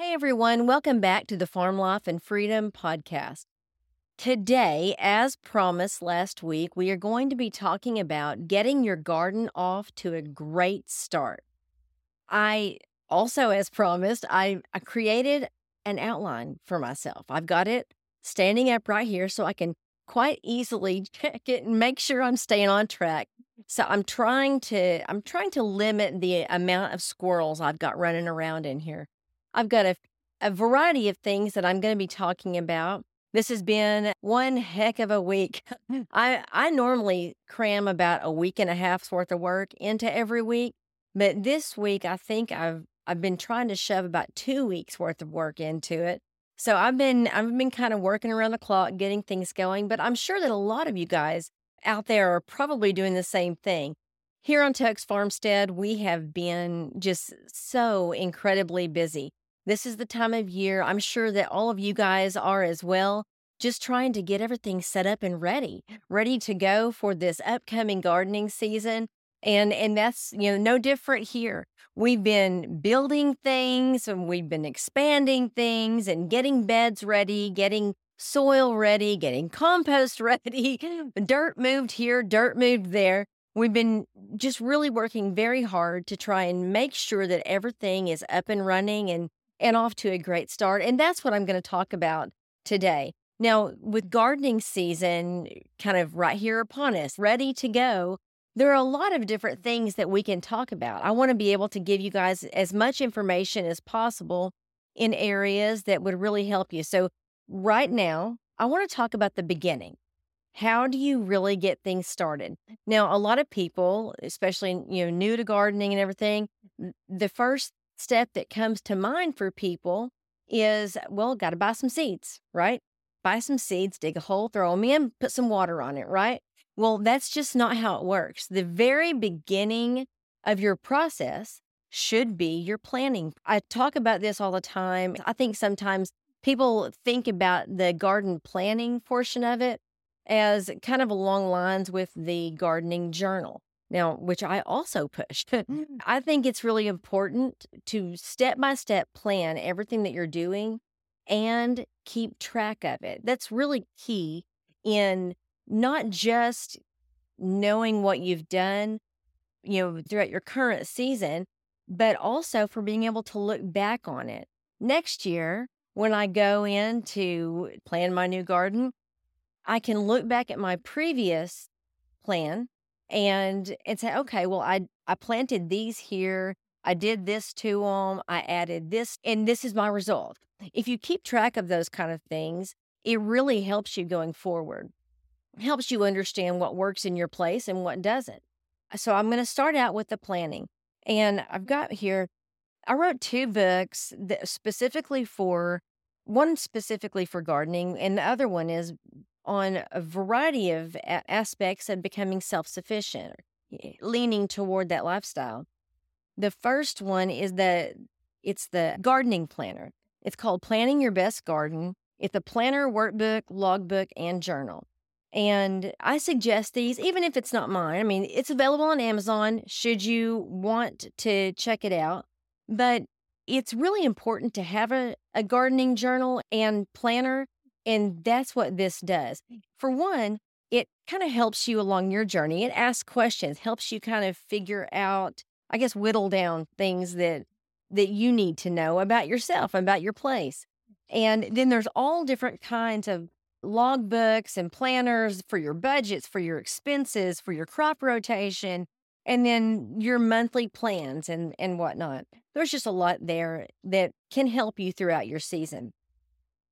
Hey everyone, welcome back to the Farm Life and Freedom podcast. Today, as promised last week, we are going to be talking about getting your garden off to a great start. I also, as promised, I, I created an outline for myself. I've got it standing up right here so I can quite easily check it and make sure I'm staying on track. So I'm trying to I'm trying to limit the amount of squirrels I've got running around in here. I've got a, a variety of things that I'm going to be talking about. This has been one heck of a week. I I normally cram about a week and a half's worth of work into every week, but this week I think I've I've been trying to shove about 2 weeks worth of work into it. So I've been I've been kind of working around the clock getting things going, but I'm sure that a lot of you guys out there are probably doing the same thing. Here on Two Oaks Farmstead, we have been just so incredibly busy. This is the time of year, I'm sure that all of you guys are as well, just trying to get everything set up and ready, ready to go for this upcoming gardening season. And and that's, you know, no different here. We've been building things and we've been expanding things and getting beds ready, getting soil ready, getting compost ready, dirt moved here, dirt moved there. We've been just really working very hard to try and make sure that everything is up and running and and off to a great start. And that's what I'm going to talk about today. Now, with gardening season kind of right here upon us, ready to go, there are a lot of different things that we can talk about. I want to be able to give you guys as much information as possible in areas that would really help you. So, right now, I want to talk about the beginning. How do you really get things started? Now, a lot of people, especially you know new to gardening and everything, the first step that comes to mind for people is, well, got to buy some seeds, right? Buy some seeds, dig a hole, throw them in, put some water on it, right? Well, that's just not how it works. The very beginning of your process should be your planning. I talk about this all the time. I think sometimes people think about the garden planning portion of it as kind of along lines with the gardening journal. Now, which I also pushed. Mm. I think it's really important to step by step plan everything that you're doing and keep track of it. That's really key in not just knowing what you've done, you know, throughout your current season, but also for being able to look back on it. Next year, when I go in to plan my new garden, I can look back at my previous plan and and say, okay, well, I I planted these here. I did this to them. I added this, and this is my result. If you keep track of those kind of things, it really helps you going forward helps you understand what works in your place and what doesn't. Uh, so I'm going to start out with the planning. And I've got here, I wrote two books specifically for one specifically for gardening, and the other one is on a variety of aspects of becoming self sufficient, leaning toward that lifestyle. The first one is the it's the gardening planner. It's called Planning Your Best Garden. It's a planner, workbook, logbook, and journal. And I suggest these, even if it's not mine. I mean, it's available on Amazon should you want to check it out. But it's really important to have a, a gardening journal and planner. And that's what this does. Mm. For one, it kind of helps you along your journey. It asks questions, helps you kind of figure out, I guess, whittle down things that that you need to know about yourself, about your place. And then there's all different kinds of logbooks and planners for your budgets, for your expenses, for your crop rotation, and then your monthly plans and, and whatnot. There's just a lot there that can help you throughout your season.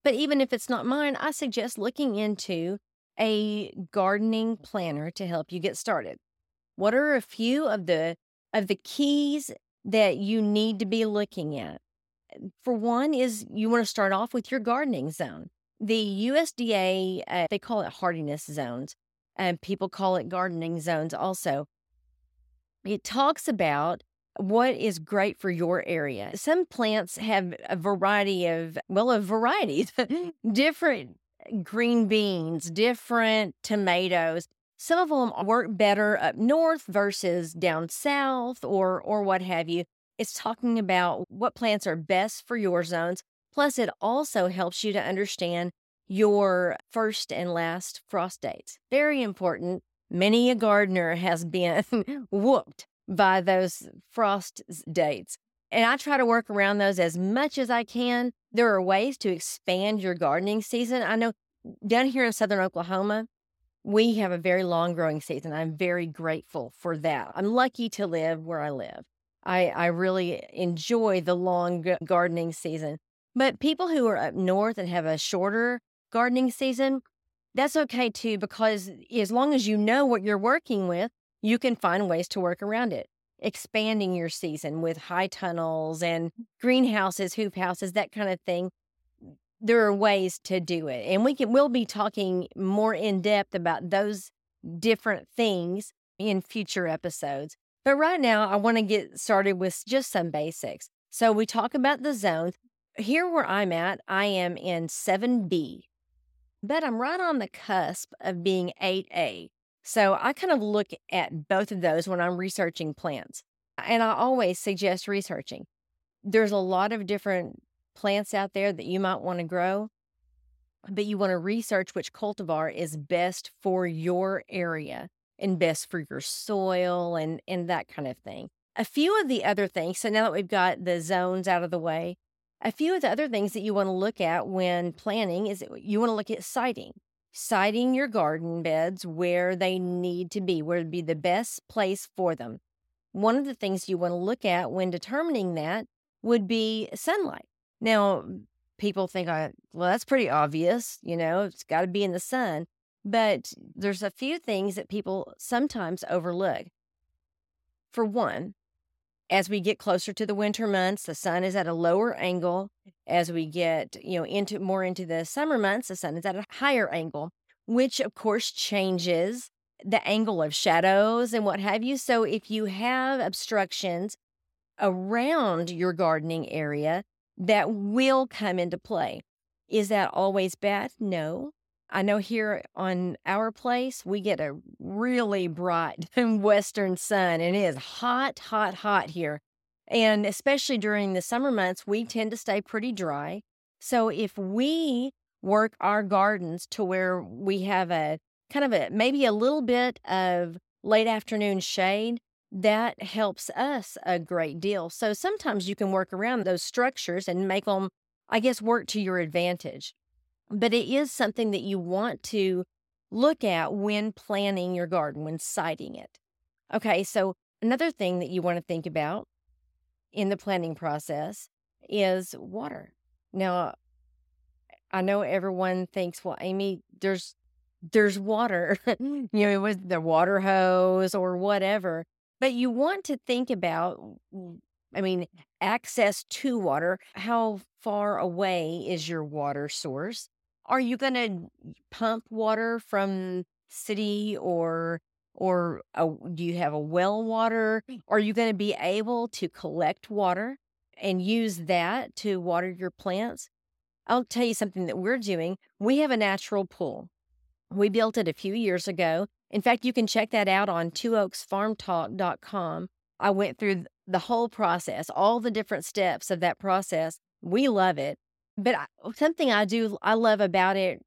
But even if it's not mine, I suggest looking into a gardening planner to help you get started. What are a few of the of the keys that you need to be looking at? For one is you want to start off with your gardening zone. The USDA, uh, they call it hardiness zones, and people call it gardening zones also. It talks about what is great for your area. Some plants have a variety of, well, a varieties, mm. different green beans, different tomatoes. Some of them work better up north versus down south or or what have you. It's talking about what plants are best for your zones. Plus, it also helps you to understand your first and last frost dates. Very important. Many a gardener has been whooped by those frost dates. And I try to work around those as much as I can. There are ways to expand your gardening season. I know down here in southern Oklahoma, we have a very long growing season. I'm very grateful for that. I'm lucky to live where I live. I, I really enjoy the long gardening season. But people who are up north and have a shorter gardening season, that's okay too, because as long as you know what you're working with, you can find ways to work around it. Expanding your season with high tunnels and greenhouses, hoop houses, that kind of thing. There are ways to do it. And we can we'll be talking more in depth about those different things in future episodes. But right now I want to get started with just some basics. So we talk about the zones. Here where I'm at, I am in 7B, but I'm right on the cusp of being 8A. So I kind of look at both of those when I'm researching plants. And I always suggest researching. There's a lot of different plants out there that you might want to grow, but you want to research which cultivar is best for your area and best for your soil and, and that kind of thing. A few of the other things, so now that we've got the zones out of the way, a few of the other things that you want to look at when planning is you want to look at siting siting your garden beds where they need to be, where would be the best place for them. One of the things you want to look at when determining that would be sunlight. Now, people think, well, that's pretty obvious, you know, it's got to be in the sun. But there's a few things that people sometimes overlook. For one, as we get closer to the winter months, the sun is at a lower angle. As we get, you know, into more into the summer months, the sun is at a higher angle, which of course changes the angle of shadows and what have you. So if you have obstructions around your gardening area, that will come into play. Is that always bad? No. I know here on our place, we get a really bright western sun and it is hot, hot, hot here. And especially during the summer months, we tend to stay pretty dry. So if we work our gardens to where we have a kind of a maybe a little bit of late afternoon shade, that helps us a great deal. So sometimes you can work around those structures and make them, I guess, work to your advantage but it is something that you want to look at when planning your garden, when siting it. Okay, so another thing that you want to think about in the planning process is water. Now, I know everyone thinks, well, Amy, there's there's water, mm. you know, with the water hose or whatever. But you want to think about, I mean, access to water. How far away is your water source? Are you going to pump water from city or or a, do you have a well water? Mm. Are you going to be able to collect water and use that to water your plants? I'll tell you something that we're doing. We have a natural pool. We built it a few years ago. In fact, you can check that out on twoOaksFarmTalk.com. I went through the whole process, all the different steps of that process. We love it. But I, something I do, I love about it,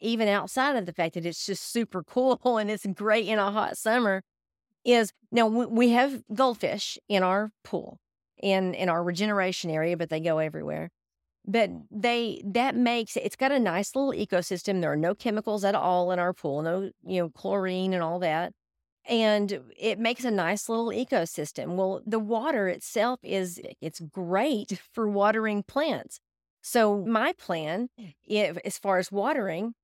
even outside of the fact that it's just super cool and it's great in a hot summer, is now we have goldfish in our pool, in in our regeneration area, but they go everywhere. But they that makes it's got a nice little ecosystem. There are no chemicals at all in our pool, no you know chlorine and all that and it makes a nice little ecosystem. Well, the water itself is it's great for watering plants. So, my plan, if, as far as watering,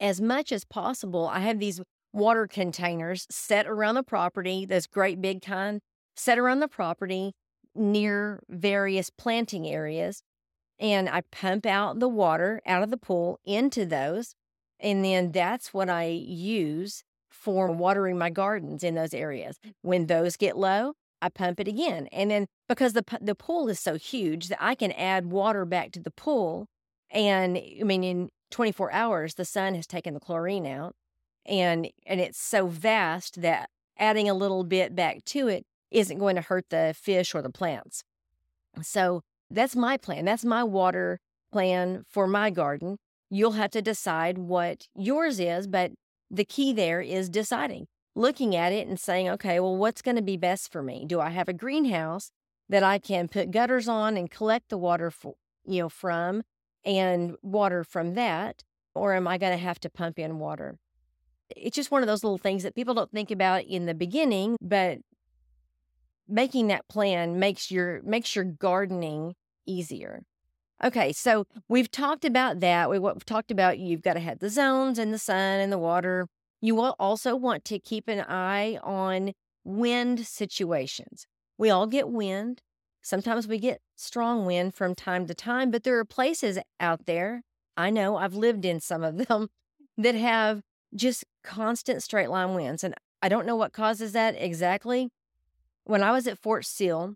as much as possible, I have these water containers set around the property, those great big kind, set around the property near various planting areas. And I pump out the water out of the pool into those. And then that's what I use for watering my gardens in those areas. When those get low, I pump it again. And then because the the pool is so huge that I can add water back to the pool and I mean in 24 hours the sun has taken the chlorine out and and it's so vast that adding a little bit back to it isn't going to hurt the fish or the plants. So that's my plan. That's my water plan for my garden. You'll have to decide what yours is, but the key there is deciding, looking at it and saying, okay, well, what's going to be best for me? Do I have a greenhouse that I can put gutters on and collect the water for, you know, from and water from that? Or am I going to have to pump in water? It's just one of those little things that people don't think about in the beginning, but making that plan makes your makes your gardening easier. Okay, so we've talked about that. We, have talked about you've got to have the zones and the sun and the water. You will also want to keep an eye on wind situations. We all get wind. Sometimes we get strong wind from time to time, but there are places out there, I know I've lived in some of them, that have just constant straight line winds. And I don't know what causes that exactly. When I was at Fort Sill,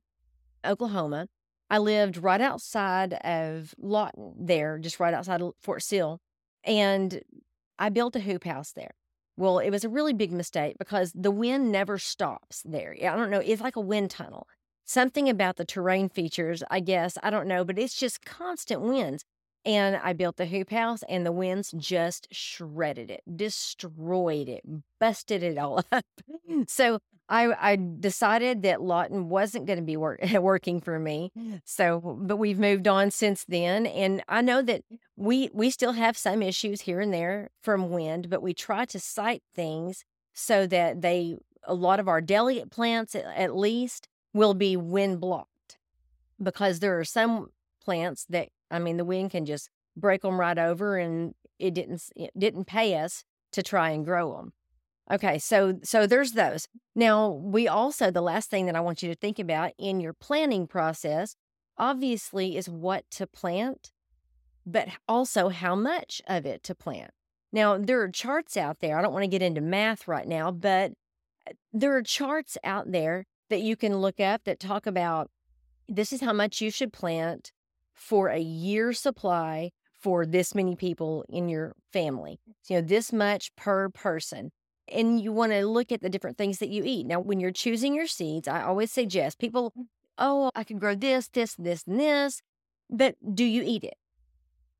Oklahoma, I lived right outside of Lawton, there, just right outside of Fort Sill. And I built a hoop house there. Well, it was a really big mistake because the wind never stops there. I don't know. It's like a wind tunnel. Something about the terrain features, I guess. I don't know, but it's just constant winds. And I built the hoop house, and the winds just shredded it, destroyed it, busted it all up. so I, I decided that Lawton wasn't going to be work, working for me. Mm. So, but we've moved on since then, and I know that we we still have some issues here and there from wind, but we try to site things so that they a lot of our delegate plants at least will be wind blocked because there are some plants that I mean, the wind can just break them right over, and it didn't it didn't pay us to try and grow them. Okay, so so there's those. Now, we also the last thing that I want you to think about in your planning process obviously is what to plant, but also how much of it to plant. Now, there are charts out there. I don't want to get into math right now, but uh, there are charts out there that you can look up that talk about this is how much you should plant for a year supply for this many people in your family. So, you know, this much per person. And you want to look at the different things that you eat. Now, when you're choosing your seeds, I always suggest people, mm. oh, I could grow this, this, this, and this, but do you eat it?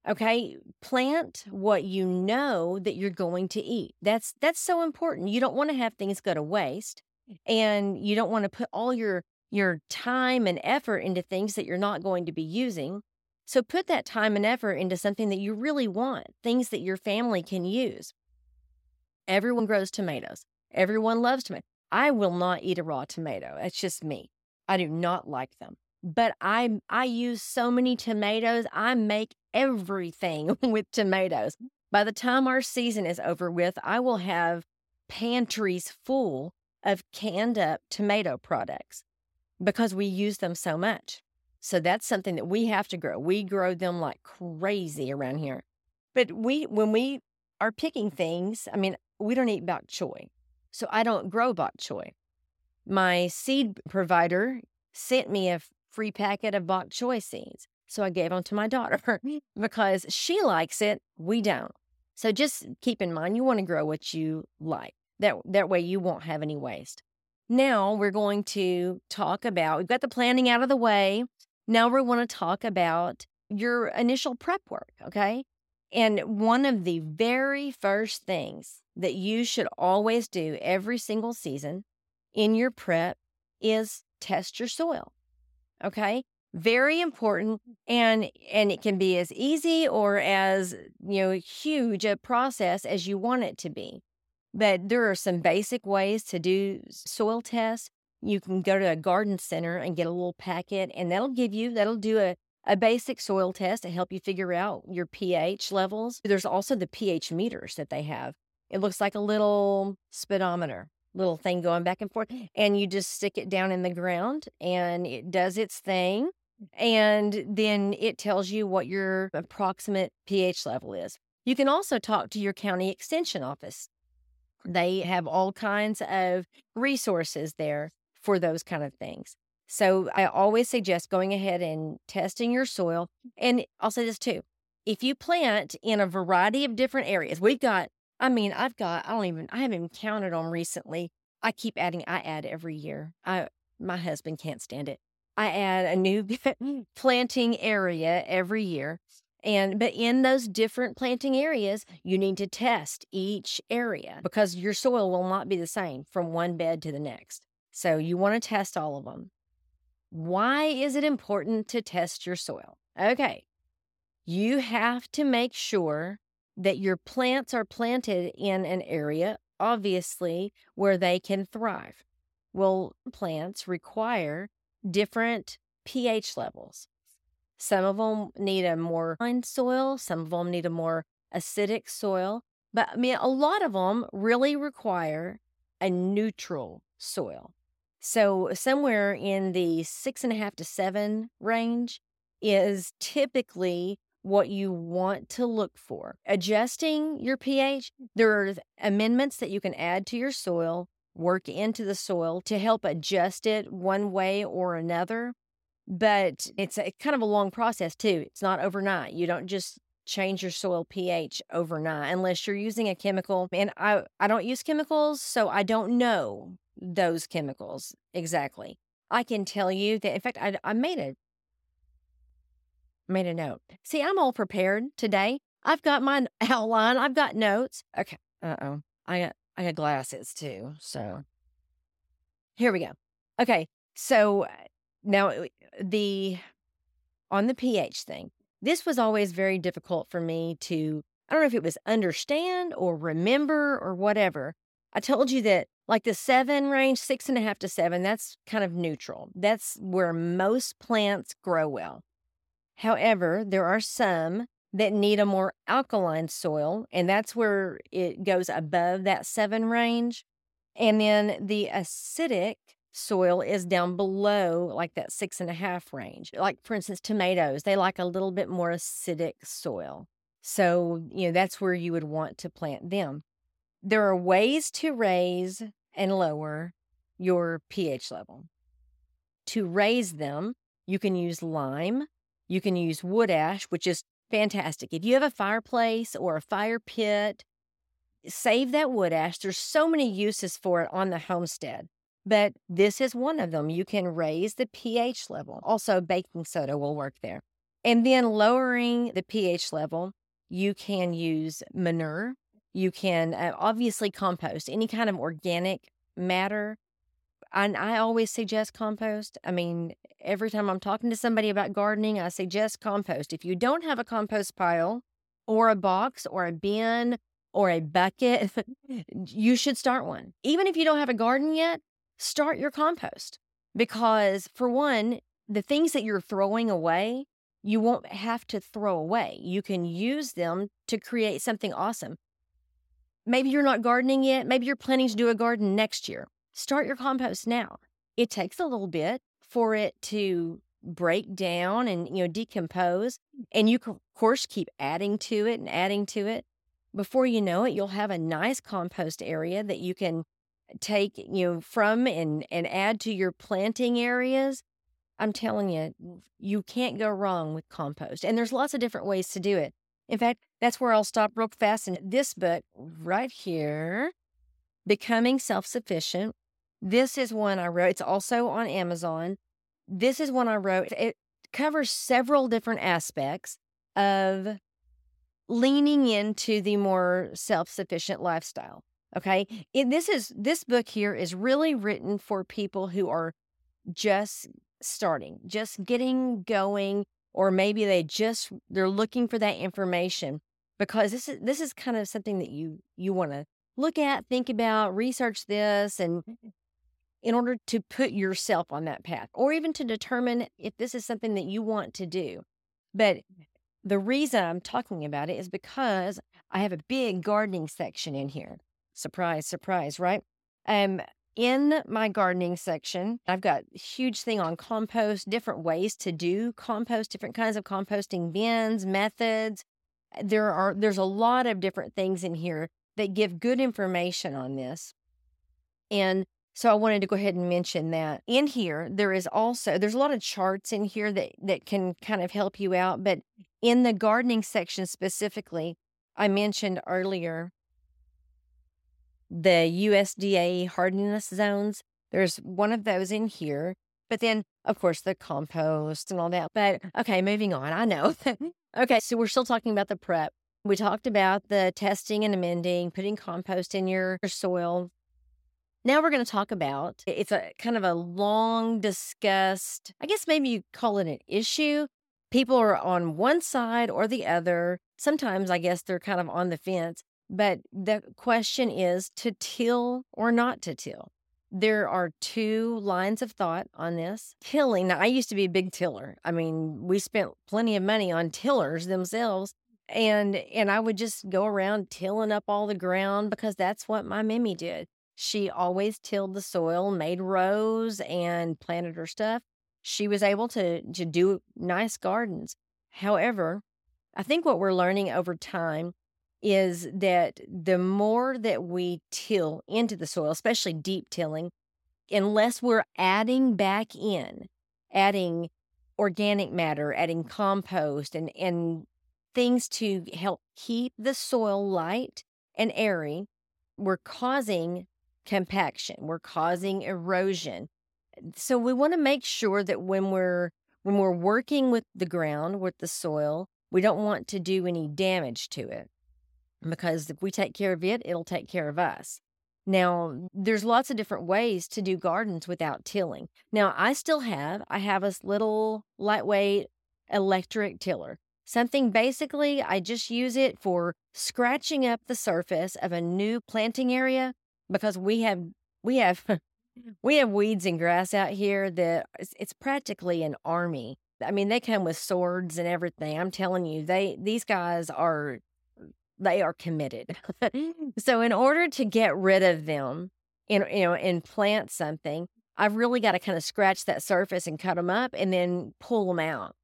Okay, plant what you know that you're going to eat. That's that's so important. You don't want to have things go to waste and you don't want to put all your your time and effort into things that you're not going to be using. So put that time and effort into something that you really want, things that your family can use. Everyone grows tomatoes. Everyone loves tomatoes. I will not eat a raw tomato. It's just me. I do not like them. But I I use so many tomatoes. I make everything with tomatoes. By the time our season is over with, I will have pantries full of canned up tomato products because we use them so much. So that's something that we have to grow. We grow them like crazy around here. But we, when we are picking things, I mean, we don't eat bok choy. So I don't grow bok choy. My seed provider sent me a free packet of bok choy seeds. So I gave them to my daughter because she likes it. We don't. So just keep in mind, you want to grow what you like. That, that way you won't have any waste. Now we're going to talk about, we've got the planning out of the way. Now we want to talk about your initial prep work, okay? And one of the very first things that you should always do every single season in your prep is test your soil. Okay? Very important and and it can be as easy or as, you know, huge a process as you want it to be. But there are some basic ways to do soil tests you can go to a garden center and get a little packet, and that'll give you, that'll do a, a basic soil test to help you figure out your pH levels. There's also the pH meters that they have. It looks like a little speedometer, little thing going back and forth, and you just stick it down in the ground and it does its thing. And then it tells you what your approximate pH level is. You can also talk to your county extension office. They have all kinds of resources there for those kind of things. So I always suggest going ahead and testing your soil. And I'll say this too if you plant in a variety of different areas, we've got, I mean, I've got, I don't even, I haven't counted them recently. I keep adding, I add every year. I, my husband can't stand it. I add a new planting area every year. And but in those different planting areas, you need to test each area because your soil will not be the same from one bed to the next. So you want to test all of them. Why is it important to test your soil? Okay. You have to make sure that your plants are planted in an area, obviously, where they can thrive. Well, plants require different pH levels. Some of them need a more fine soil, some of them need a more acidic soil, but I mean, a lot of them really require a neutral soil. So, somewhere in the six and a half to seven range is typically what you want to look for. Adjusting your pH, there are amendments that you can add to your soil, work into the soil to help adjust it one way or another. But it's a, kind of a long process too. It's not overnight. You don't just change your soil pH overnight unless you're using a chemical. And I, I don't use chemicals, so I don't know those chemicals exactly. I can tell you that, in fact, I, I made a made a note. See, I'm all prepared today. I've got my outline. I've got notes. Okay. Uh oh. I got I got glasses too. So here we go. Okay. So now uh, the on the pH thing. This was always very difficult for me to I don't know if it was understand or remember or whatever. I told you that like the seven range, six and a half to seven, that's kind of neutral. That's where most plants grow well. However, there are some that need a more alkaline soil, and that's where it goes above that seven range. And then the acidic soil is down below like that six and a half range. Like, for instance, tomatoes, they like a little bit more acidic soil. So, you know, that's where you would want to plant them. There are ways to raise and lower your pH level. To raise them, you can use lime, you can use wood ash, which is fantastic. If you have a fireplace or a fire pit, save that wood ash. There's so many uses for it on the homestead, but this is one of them. You can raise the pH level. Also, baking soda will work there. And then lowering the pH level, you can use manure you can uh, obviously compost any kind of organic matter. And I always suggest compost. I mean, every time I'm talking to somebody about gardening, I suggest compost. If you don't have a compost pile or a box or a bin or a bucket, you should start one. Even if you don't have a garden yet, start your compost. Because, for one, the things that you're throwing away, you won't have to throw away. You can use them to create something awesome. Maybe you're not gardening yet. Maybe you're planning to do a garden next year. Start your compost now. It takes a little bit for it to break down and you know decompose and you of course keep adding to it and adding to it before you know it you'll have a nice compost area that you can take you know from and and add to your planting areas i'm telling you you can't go wrong with compost and there's lots of different ways to do it in fact, that's where I'll stop real fast. In this book right here, Becoming Self Sufficient, this is one I wrote. It's also on Amazon. This is one I wrote. It covers several different aspects of leaning into the more self-sufficient lifestyle. Okay. It, this is this book here is really written for people who are just starting, just getting going, or maybe they just they're looking for that information because this is this is kind of something that you you want to look at, think about, research this and mm-hmm. in order to put yourself on that path or even to determine if this is something that you want to do. But the reason I'm talking about it is because I have a big gardening section in here. Surprise, surprise, right? Um in my gardening section, I've got huge thing on compost, different ways to do compost, different kinds of composting bins, methods. Eh, there are there's a lot of different things in here that give good information on this. And so I wanted to go ahead and mention that. In here, there is also there's a lot of charts in here that that can kind of help you out, but in the gardening section specifically, I mentioned earlier the USDA hardiness zones. There's one of those in here. But then, of course, the compost and all that. But okay, moving on. I know. okay, so we're still talking about the prep. We talked about the testing and amending, putting compost in your soil. Now we're going to talk about it's a kind of a long discussed, I guess maybe you call it an issue. People are on one side or the other. Sometimes I guess they're kind of on the fence, but the question is to till or not to till. There are two lines of thought on this. Tilling, now I used to be a big tiller. I mean, we spent plenty of money on tillers themselves and and I would just go around tilling up all the ground because that's what my Mimi did. She always tilled the soil, made rows, and planted her stuff. She was able to to do nice gardens. However, I think what we're learning over time is that the more that we till into the soil, especially deep tilling, unless we're adding back in, adding organic matter, adding compost and and things to help keep the soil light and airy, we're causing compaction, we're causing erosion. So we want to make sure that when we're when we're working with the ground, with the soil, we don't want to do any damage to it. Because if we take care of it, it'll take care of us. Now, there's lots of different ways to do gardens without tilling. Now, I still have, I have a little lightweight electric tiller. Something basically, I just use it for scratching up the surface of a new planting area because we have we have we have weeds and grass out here that it's, practically an army. I mean, they come with swords and everything. I'm telling you, they these guys are they are committed. so in order to get rid of them and you know and plant something, I've really got to kind of scratch that surface and cut them up and then pull them out.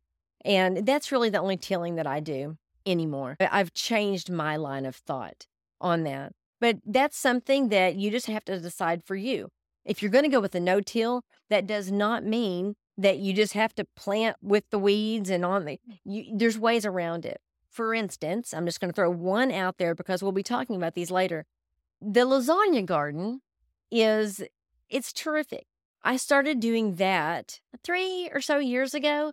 And that's really the only tilling that I do anymore. I've changed my line of thought on that. But that's something that you just have to decide for you. If you're going to go with a no till, that does not mean that you just have to plant with the weeds and on the you, there's ways around it. For instance, I'm just going to throw one out there because we'll be talking about these later. The lasagna garden is it's terrific. I started doing that 3 or so years ago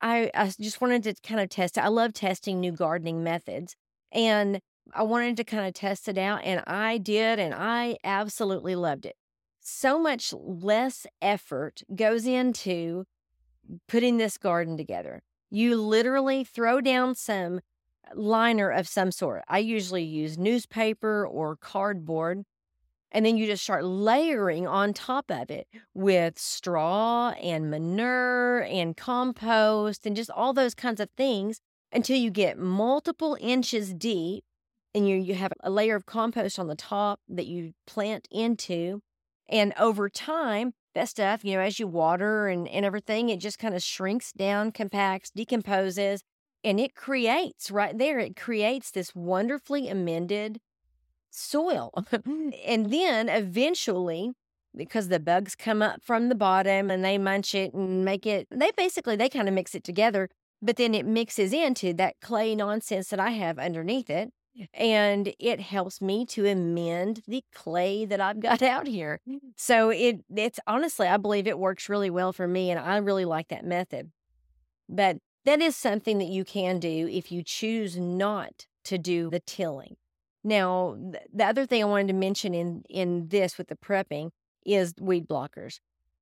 I, I just wanted to kind of test it. I love testing new gardening methods. And I wanted to kind of test it out. And I did. And I absolutely loved it. So much less effort goes into putting this garden together. You literally throw down some liner of some sort. I usually use newspaper or cardboard and then you just start layering on top of it with straw and manure and compost and just all those kinds of things until you get multiple inches deep and you, you have a layer of compost on the top that you plant into. And over time, that stuff, you know, as you water and, and everything, it just kind of shrinks down, compacts, decomposes, and it creates right there, it creates this wonderfully amended soil. and then eventually, because the bugs come up from the bottom and they munch it and make it, they basically, they kind of mix it together, but then it mixes into that clay nonsense that I have underneath it. And it helps me to amend the clay that I've got out here. Mm. So it it's honestly, I believe it works really well for me. And I really like that method. But that is something that you can do if you choose not to do the tilling. Now, the other thing I wanted to mention in in this with the prepping is weed blockers.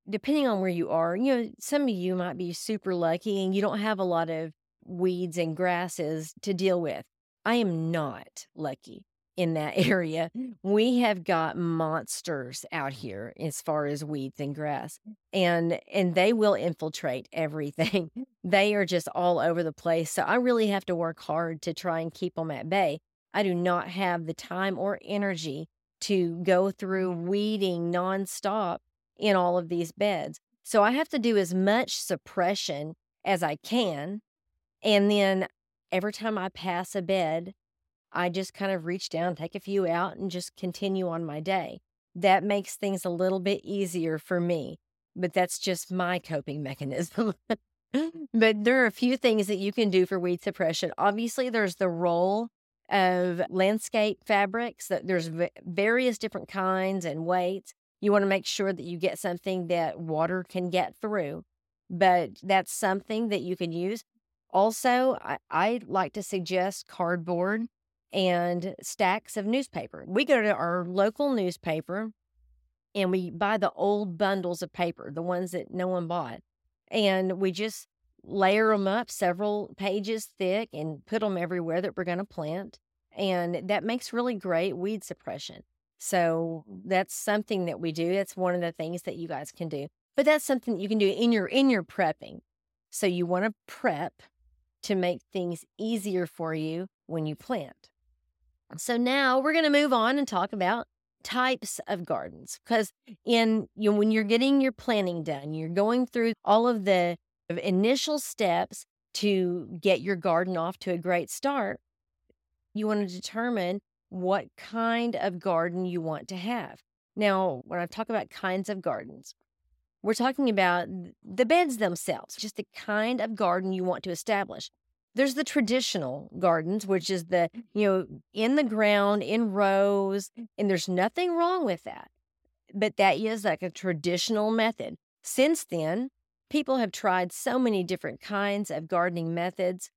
Depending on where you are, you know, some of you might be super lucky and you don't have a lot of weeds and grasses to deal with. I am not lucky in that area. We have got monsters out here as far as weeds and grass. And and they will infiltrate everything. they are just all over the place. So I really have to work hard to try and keep them at bay. I do not have the time or energy to go through weeding nonstop in all of these beds. So I have to do as much suppression as I can. And then every time I pass a bed, I just kind of reach down, take a few out, and just continue on my day. That makes things a little bit easier for me, but that's just my coping mechanism. but there are a few things that you can do for weed suppression. Obviously, there's the roll of landscape fabrics there's various different kinds and weights. You want to make sure that you get something that water can get through, but that's something that you can use. Also, I, I like to suggest cardboard and stacks of newspaper. We go to our local newspaper and we buy the old bundles of paper, the ones that no one bought, and we just layer them up several pages thick and put them everywhere that we're going to plant. And that makes really great weed suppression. So that's something that we do. That's one of the things that you guys can do. But that's something that you can do in your in your prepping. So you want to prep to make things easier for you when you plant. So now we're going to move on and talk about types of gardens because in you know, when you're getting your planning done, you're going through all of the initial steps to get your garden off to a great start. You want to determine what kind of garden you want to have. Now, when I talk about kinds of gardens, we're talking about the beds themselves, just the kind of garden you want to establish. There's the traditional gardens, which is the, you know, in the ground, in rows, and there's nothing wrong with that. But that is like a traditional method. Since then, people have tried so many different kinds of gardening methods,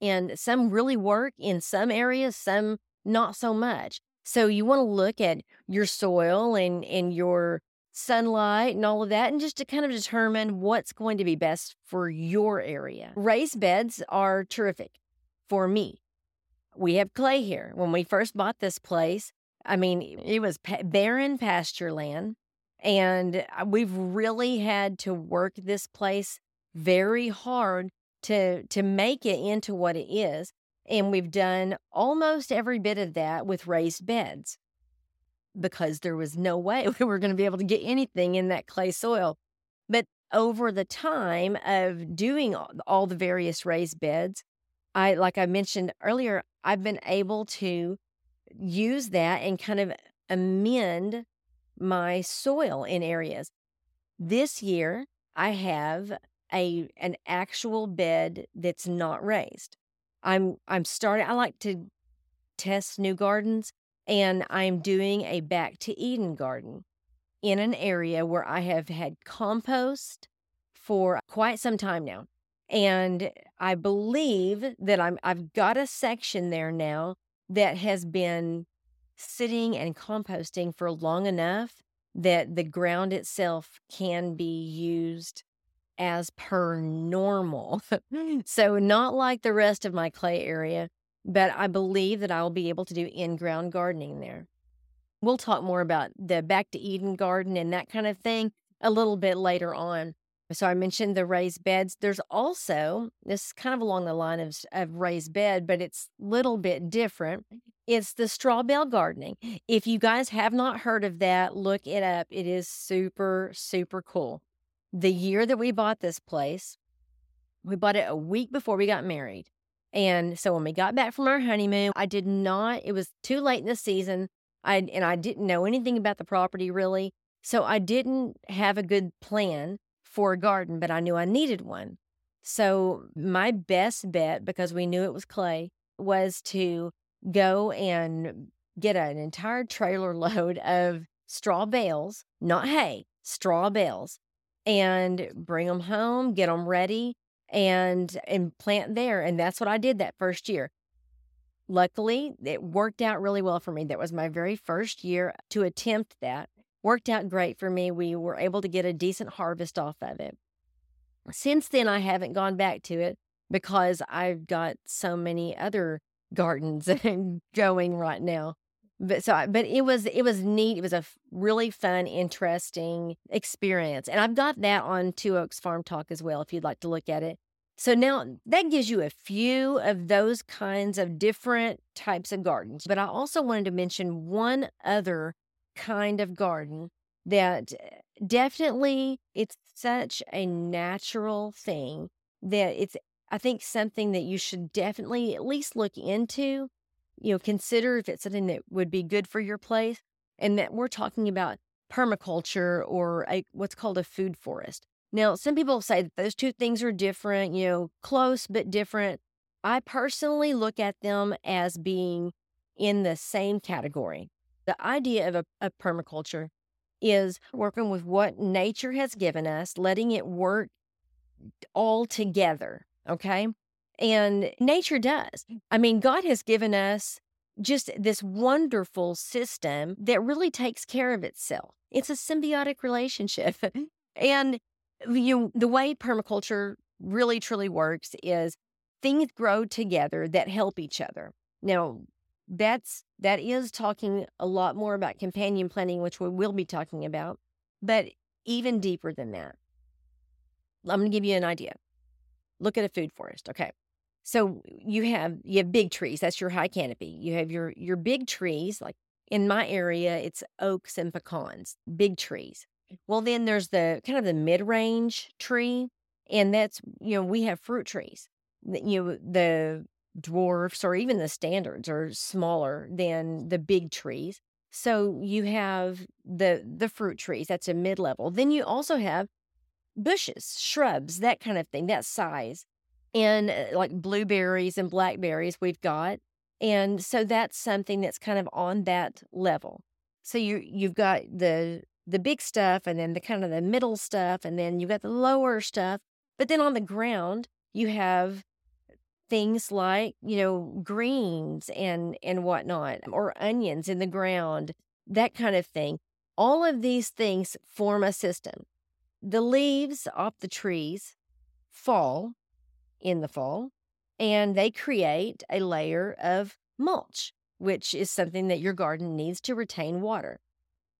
and some really work in some areas, some not so much. So you want to look at your soil and, and your sunlight and all of that, and just to kind of determine what's going to be best for your area. Raised beds are terrific for me. We have clay here. When we first bought this place, I mean, it was barren pasture land. And uh, we've really had to work this place very hard to to make it into what it is. And we've done almost every bit of that with raised beds because there was no way we were going to be able to get anything in that clay soil. But over the time of doing all the various raised beds, I, like I mentioned earlier, I've been able to use that and kind of amend my soil in areas. This year, I have a an actual bed that's not raised. I'm I'm starting I like to test new gardens and I'm doing a back to Eden garden in an area where I have had compost for quite some time now. And I believe that I'm I've got a section there now that has been sitting and composting for long enough that the ground itself can be used as per normal. so, not like the rest of my clay area, but I believe that I will be able to do in ground gardening there. We'll talk more about the back to Eden garden and that kind of thing a little bit later on. So I mentioned the raised beds. There's also this is kind of along the line of, of raised bed, but it's a little bit different. It's the straw bale gardening. If you guys have not heard of that, look it up. It is super, super cool. The year that we bought this place, we bought it a week before we got married. And so when we got back from our honeymoon, I did not, it was too late in the season. I and I didn't know anything about the property really. So I didn't have a good plan for a garden, but I knew I needed one. So my best bet, because we knew it was clay, was to go and get an entire trailer load of straw bales, not hay, straw bales, and bring them home, get them ready, and and plant there. And that's what I did that first year. Luckily, it worked out really well for me. That was my very first year to attempt that worked out great for me. We were able to get a decent harvest off of it. Since then, I haven't gone back to it because I've got so many other gardens going right now. But so, but it was it was neat. It was a really fun, interesting experience, and I've got that on Two Oaks Farm Talk as well. If you'd like to look at it. So now that gives you a few of those kinds of different types of gardens. But I also wanted to mention one other kind of garden that eh, definitely it's such a natural thing that it's I think something that you should definitely at least look into, you know, consider if it's something that would be good for your place and that we're talking about permaculture or a, what's called a food forest. Now, some people say that those two things are different, you know, close but different. I personally look at them as being in the same category the idea of a, a permaculture is working with what nature has given us, letting it work all together. Okay. And nature does. I mean, God has given us just this wonderful system that really takes care of itself. It's a symbiotic relationship. Mm-hmm. and you the way permaculture really truly works is things grow together that help each other. Now, that's that is talking a lot more about companion planting, which we will be talking about, but even deeper than that. I'm going to give you an idea. Look at a food forest. Okay. So you have you have big trees. That's your high canopy. You have your your big trees. Like in my area, it's oaks and pecans, big trees. Well, then there's the kind of the mid range tree, and that's you know we have fruit trees. You know the dwarfs or even the standards are smaller than the big trees. So you have the the fruit trees. That's a mid level. Then you also have bushes, shrubs, that kind of thing, that size and uh, like blueberries and blackberries we've got. And so that's something that's kind of on that level. So you you've got the the big stuff and then the kind of the middle stuff and then you've got the lower stuff. But then on the ground, you have things like, you know, greens and and whatnot, or onions in the ground, that kind of thing. All of these things form a system. The leaves off the trees fall in the fall, and they create a layer of mulch, which is something that your garden needs to retain water.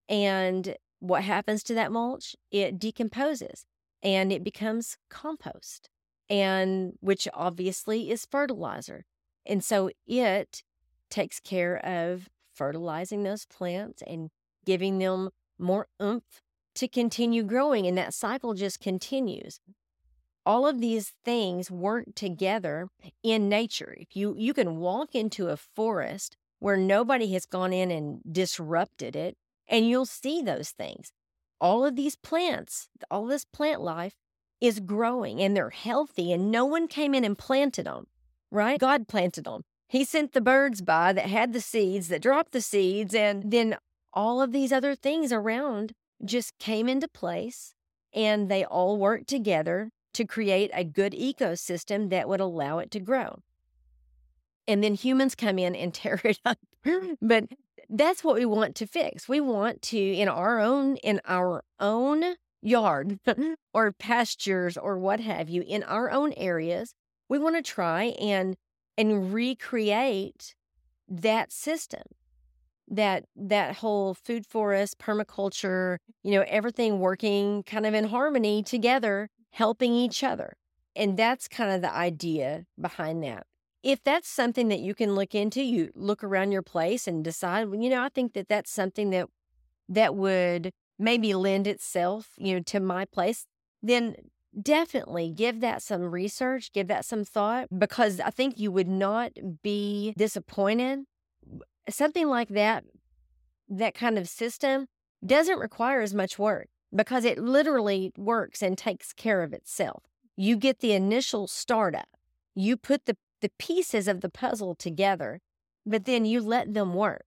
And what happens to that mulch? It decomposes and it becomes compost, and which obviously is fertilizer. And so it takes care of fertilizing those plants and giving them more oomph to continue growing. And that cycle just continues all of these things work together in nature. If you you can walk into a forest where nobody has gone in and disrupted it and you'll see those things. All of these plants, all this plant life is growing and they're healthy and no one came in and planted them, right? God planted them. He sent the birds by that had the seeds, that dropped the seeds, and then all of these other things around just came into place and they all work together to create a good ecosystem that would allow it to grow. And then humans come in and tear it up. but that's what we want to fix. We want to in our own in our own yard or pastures or what have you in our own areas, we want to try and and recreate that system that that whole food forest permaculture you know everything working kind of in harmony together helping each other. And that's kind of the idea behind that. If that's something that you can look into, you look around your place and decide, well, you know, I think that that's something that that would maybe lend itself, you know, to my place, then definitely give that some research, give that some thought because I think you would not be disappointed. Something like that, that kind of system doesn't require as much work because it literally works and takes care of itself. You get the initial startup, you put the, the pieces of the puzzle together, but then you let them work.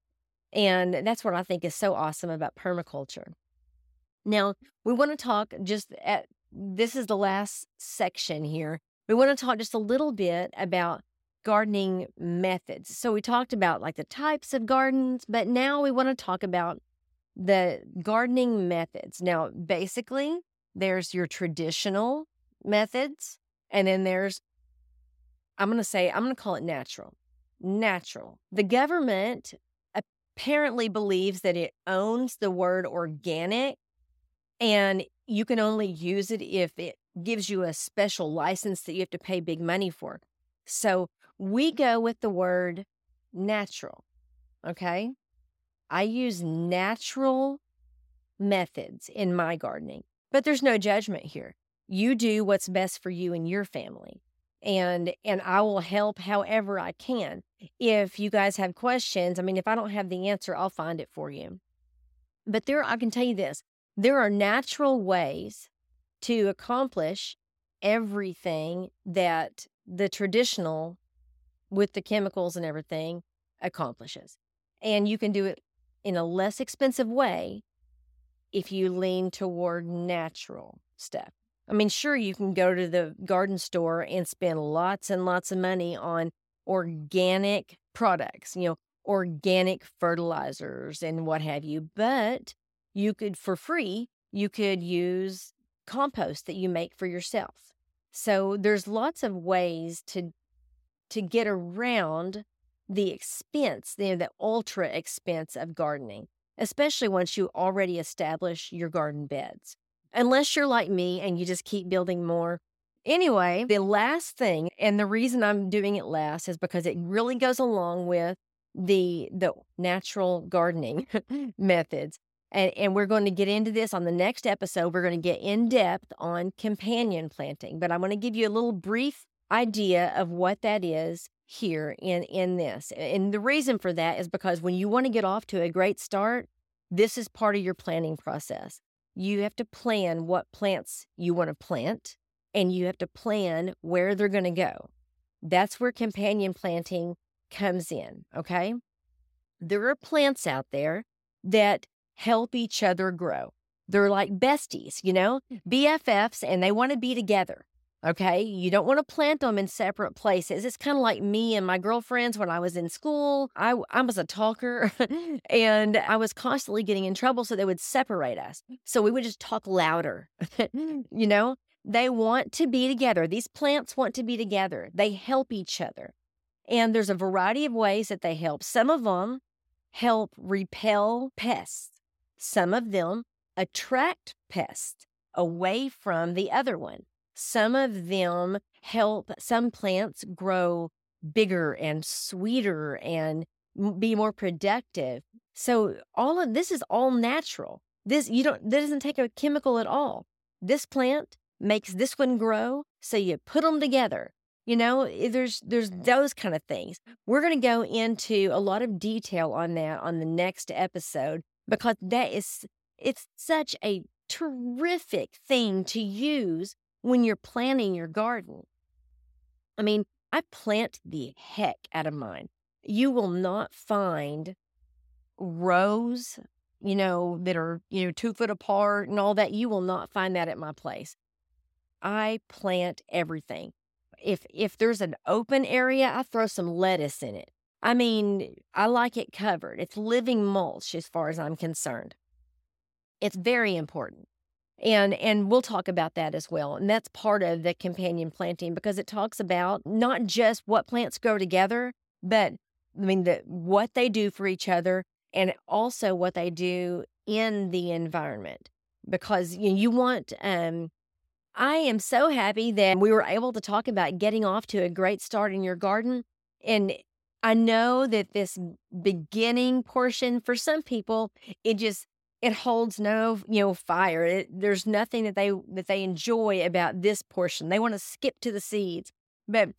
And that's what I think is so awesome about permaculture. Now, we want to talk just at this is the last section here. We want to talk just a little bit about gardening methods. So we talked about like the types of gardens, but now we want to talk about the gardening methods. Now, basically, there's your traditional methods, and then there's, I'm going to say, I'm going to call it natural. Natural. The government apparently believes that it owns the word organic, and you can only use it if it gives you a special license that you have to pay big money for. So we go with the word natural. Okay. I use natural methods in my gardening, but there's no judgment here. You do what's best for you and your family. And and I will help however I can. If you guys have questions, I mean if I don't have the answer, I'll find it for you. But there I can tell you this, there are natural ways to accomplish everything that the traditional with the chemicals and everything accomplishes. And you can do it in a less expensive way if you lean toward natural stuff. I mean, sure, you can go to the garden store and spend lots and lots of money on organic products, you know, organic fertilizers and what have you, but you could, for free, you could use compost that you make for yourself. So there's lots of ways to to get around the expense, the, the ultra expense of gardening, especially once you already establish your garden beds. Unless you're like me and you just keep building more. Anyway, the last thing, and the reason I'm doing it last is because it really goes along with the the natural gardening methods. And, and we're going to get into this on the next episode. We're going to get in depth on companion planting, but I'm going to give you a little brief idea of what that is here in in this. And the reason for that is because when you want to get off to a great start, this is part of your planning process. You have to plan what plants you want to plant and you have to plan where they're going to go. That's where companion planting comes in, okay? There are plants out there that help each other grow. They're like besties, you know, BFFs, and they want to be together. Okay. You don't want to plant them in separate places. It's kind of like me and my girlfriends when I was in school. I, I was a talker and I was constantly getting in trouble. So they would separate us. So we would just talk louder. Mm. you know, they want to be together. These plants want to be together, they help each other. And there's a variety of ways that they help. Some of them help repel pests, some of them attract pests away from the other one. Some of them help some plants grow bigger and sweeter and be more productive. So all of this is all natural. This you don't this doesn't take a chemical at all. This plant makes this one grow, so you put them together. You know, eh, there's there's those kind of things. We're going to go into a lot of detail on that on the next episode because that is it's such a terrific thing to use when you're planting your garden. I mean, I plant the heck out of mine. You will not find rows, you know, that are, you know, two foot apart and all that. You will not find that at my place. I plant everything. If if there's an open area, I throw some lettuce in it. I mean, I like it covered. It's living mulch as far as I'm concerned. It's very important and and we'll talk about that as well and that's part of the companion planting because it talks about not just what plants grow together but i mean the what they do for each other and also what they do in the environment because you, you want um i am so happy that we were able to talk about getting off to a great start in your garden and i know that this beginning portion for some people it just it holds no you know fire. It, there's nothing that they that they enjoy about this portion. They want to skip to the seeds. But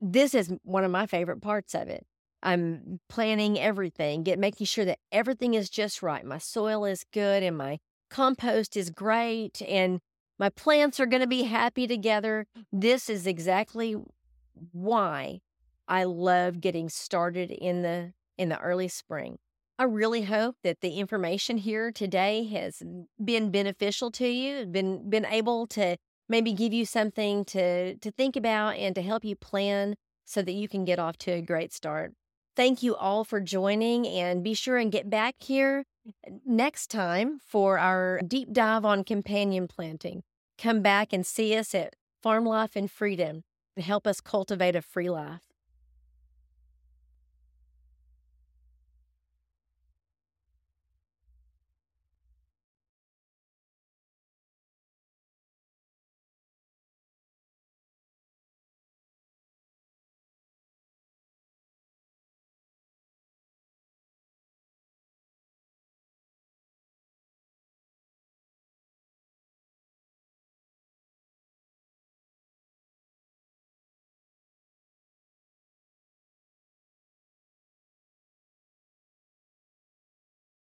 this is one of my favorite parts of it. I'm planning everything get making sure that everything is just right. My soil is good and my compost is great and my plants are going to be happy together. This is exactly why i love getting started in the in the early spring I really hope that the information here today has been beneficial to you, been been able to maybe give you something to to think about and to help you plan so that you can get off to a great start. Thank you all for joining and be sure and get back here next time for our deep dive on companion planting. Come back and see us at Farm Life and Freedom to help us cultivate a free life.